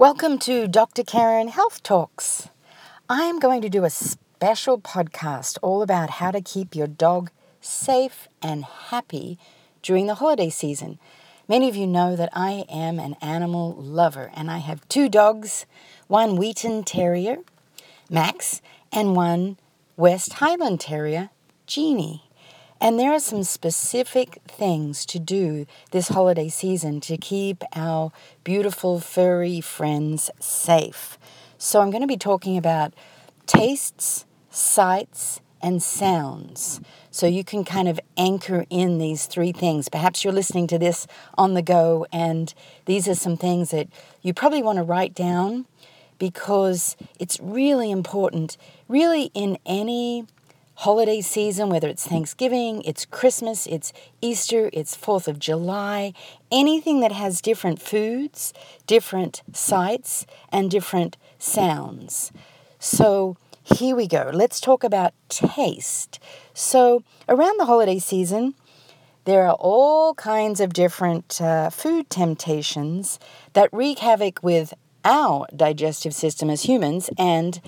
Welcome to Dr. Karen Health Talks. I am going to do a special podcast all about how to keep your dog safe and happy during the holiday season. Many of you know that I am an animal lover and I have two dogs one Wheaten Terrier, Max, and one West Highland Terrier, Jeannie. And there are some specific things to do this holiday season to keep our beautiful furry friends safe. So I'm going to be talking about tastes, sights, and sounds. So you can kind of anchor in these three things. Perhaps you're listening to this on the go, and these are some things that you probably want to write down because it's really important, really, in any holiday season, whether it's Thanksgiving, it's Christmas, it's Easter, it's 4th of July, anything that has different foods, different sights, and different sounds. So here we go. Let's talk about taste. So around the holiday season, there are all kinds of different uh, food temptations that wreak havoc with our digestive system as humans and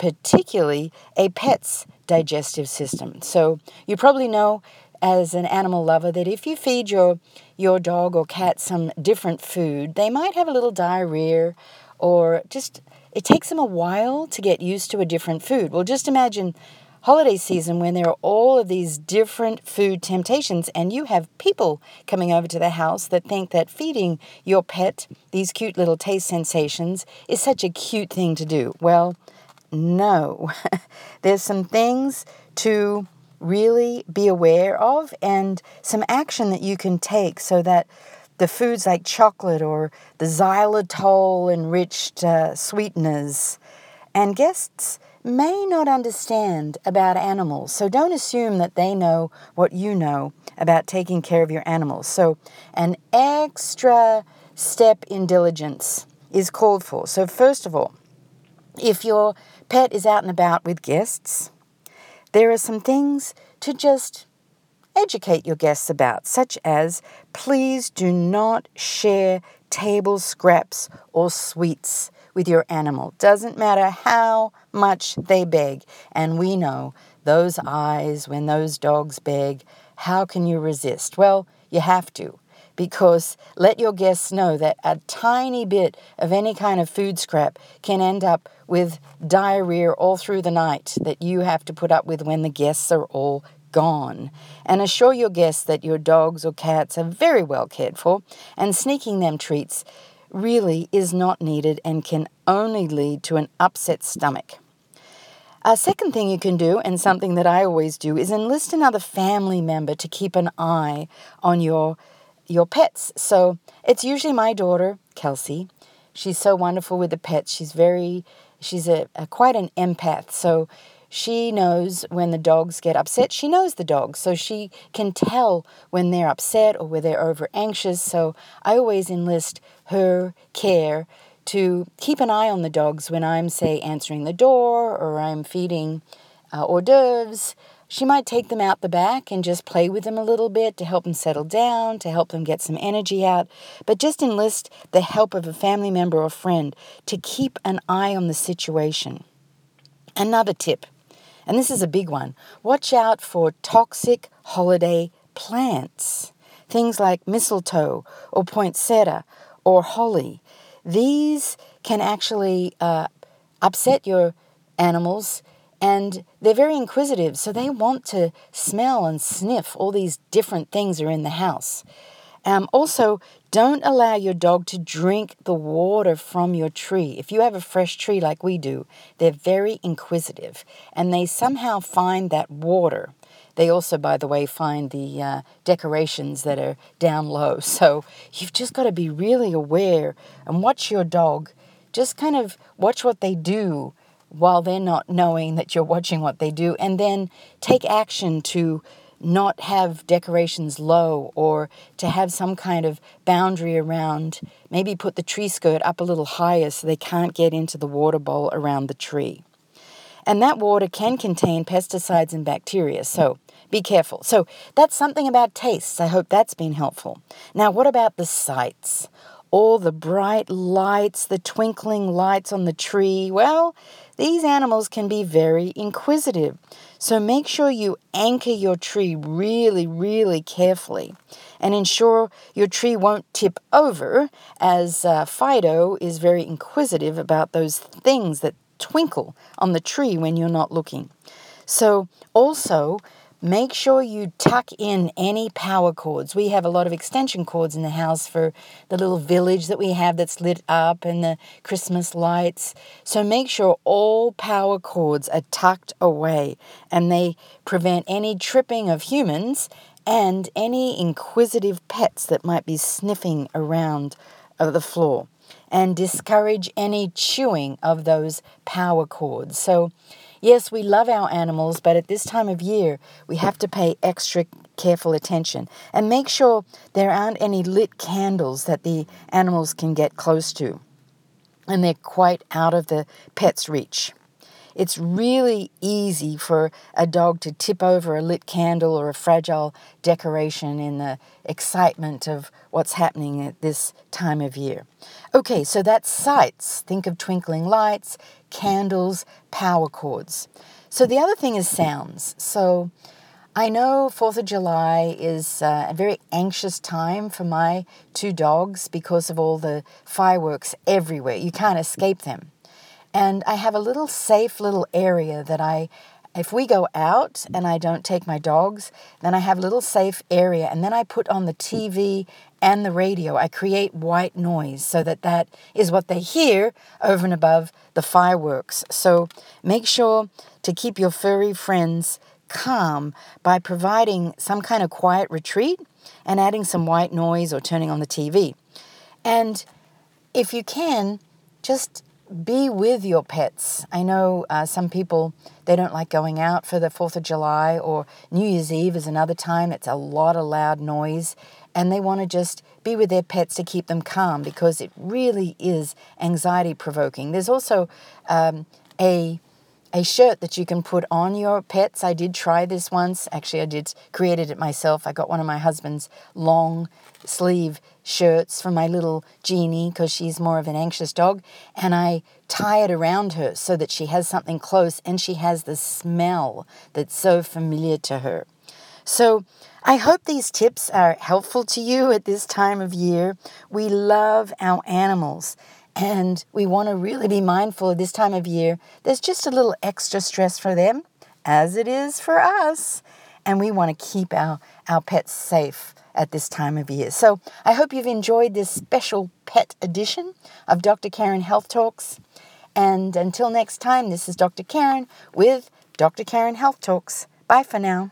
particularly a pet's digestive system. So you probably know as an animal lover that if you feed your your dog or cat some different food, they might have a little diarrhea or just it takes them a while to get used to a different food. Well, just imagine holiday season when there are all of these different food temptations and you have people coming over to the house that think that feeding your pet these cute little taste sensations is such a cute thing to do. Well, no. There's some things to really be aware of and some action that you can take so that the foods like chocolate or the xylitol enriched uh, sweeteners and guests may not understand about animals. So don't assume that they know what you know about taking care of your animals. So an extra step in diligence is called for. So first of all, if your pet is out and about with guests, there are some things to just educate your guests about, such as please do not share table scraps or sweets with your animal. Doesn't matter how much they beg. And we know those eyes when those dogs beg, how can you resist? Well, you have to because let your guests know that a tiny bit of any kind of food scrap can end up with diarrhea all through the night that you have to put up with when the guests are all gone. And assure your guests that your dogs or cats are very well cared for, and sneaking them treats really is not needed and can only lead to an upset stomach. A second thing you can do, and something that I always do, is enlist another family member to keep an eye on your your pets. So it's usually my daughter, Kelsey. She's so wonderful with the pets. She's very, she's a, a quite an empath. So she knows when the dogs get upset. She knows the dogs, so she can tell when they're upset or when they're over anxious. So I always enlist her care to keep an eye on the dogs when I'm, say, answering the door or I'm feeding uh, hors d'oeuvres she might take them out the back and just play with them a little bit to help them settle down, to help them get some energy out, but just enlist the help of a family member or friend to keep an eye on the situation. Another tip, and this is a big one watch out for toxic holiday plants. Things like mistletoe or poinsettia or holly. These can actually uh, upset your animals and they're very inquisitive, so they want to smell and sniff all these different things are in the house. Um, also, don't allow your dog to drink the water from your tree. If you have a fresh tree like we do, they're very inquisitive and they somehow find that water. They also, by the way, find the uh, decorations that are down low. So you've just got to be really aware and watch your dog. Just kind of watch what they do while they're not knowing that you're watching what they do, and then take action to not have decorations low or to have some kind of boundary around, maybe put the tree skirt up a little higher so they can't get into the water bowl around the tree. And that water can contain pesticides and bacteria, so be careful. So that's something about tastes. I hope that's been helpful. Now, what about the sights? all the bright lights, the twinkling lights on the tree, well, these animals can be very inquisitive. So make sure you anchor your tree really, really carefully and ensure your tree won't tip over, as uh, Fido is very inquisitive about those things that twinkle on the tree when you're not looking. So, also, Make sure you tuck in any power cords. We have a lot of extension cords in the house for the little village that we have that's lit up and the Christmas lights. So make sure all power cords are tucked away and they prevent any tripping of humans and any inquisitive pets that might be sniffing around uh, the floor and discourage any chewing of those power cords. So Yes, we love our animals, but at this time of year, we have to pay extra careful attention and make sure there aren't any lit candles that the animals can get close to and they're quite out of the pet's reach. It's really easy for a dog to tip over a lit candle or a fragile decoration in the excitement of what's happening at this time of year. Okay, so that's sights. Think of twinkling lights, candles, power cords. So the other thing is sounds. So I know 4th of July is uh, a very anxious time for my two dogs because of all the fireworks everywhere. You can't escape them. And I have a little safe little area that I, if we go out and I don't take my dogs, then I have a little safe area. And then I put on the TV and the radio. I create white noise so that that is what they hear over and above the fireworks. So make sure to keep your furry friends calm by providing some kind of quiet retreat and adding some white noise or turning on the TV. And if you can, just be with your pets. I know uh, some people they don't like going out for the 4th of July or New Year's Eve is another time. It's a lot of loud noise and they want to just be with their pets to keep them calm because it really is anxiety provoking. There's also um, a a shirt that you can put on your pets. I did try this once. Actually, I did created it myself. I got one of my husband's long sleeve shirts for my little Jeannie because she's more of an anxious dog, and I tie it around her so that she has something close and she has the smell that's so familiar to her. So, I hope these tips are helpful to you at this time of year. We love our animals and we want to really be mindful this time of year. There's just a little extra stress for them, as it is for us. And we want to keep our, our pets safe at this time of year. So I hope you've enjoyed this special pet edition of Dr. Karen Health Talks. And until next time, this is Dr. Karen with Dr. Karen Health Talks. Bye for now.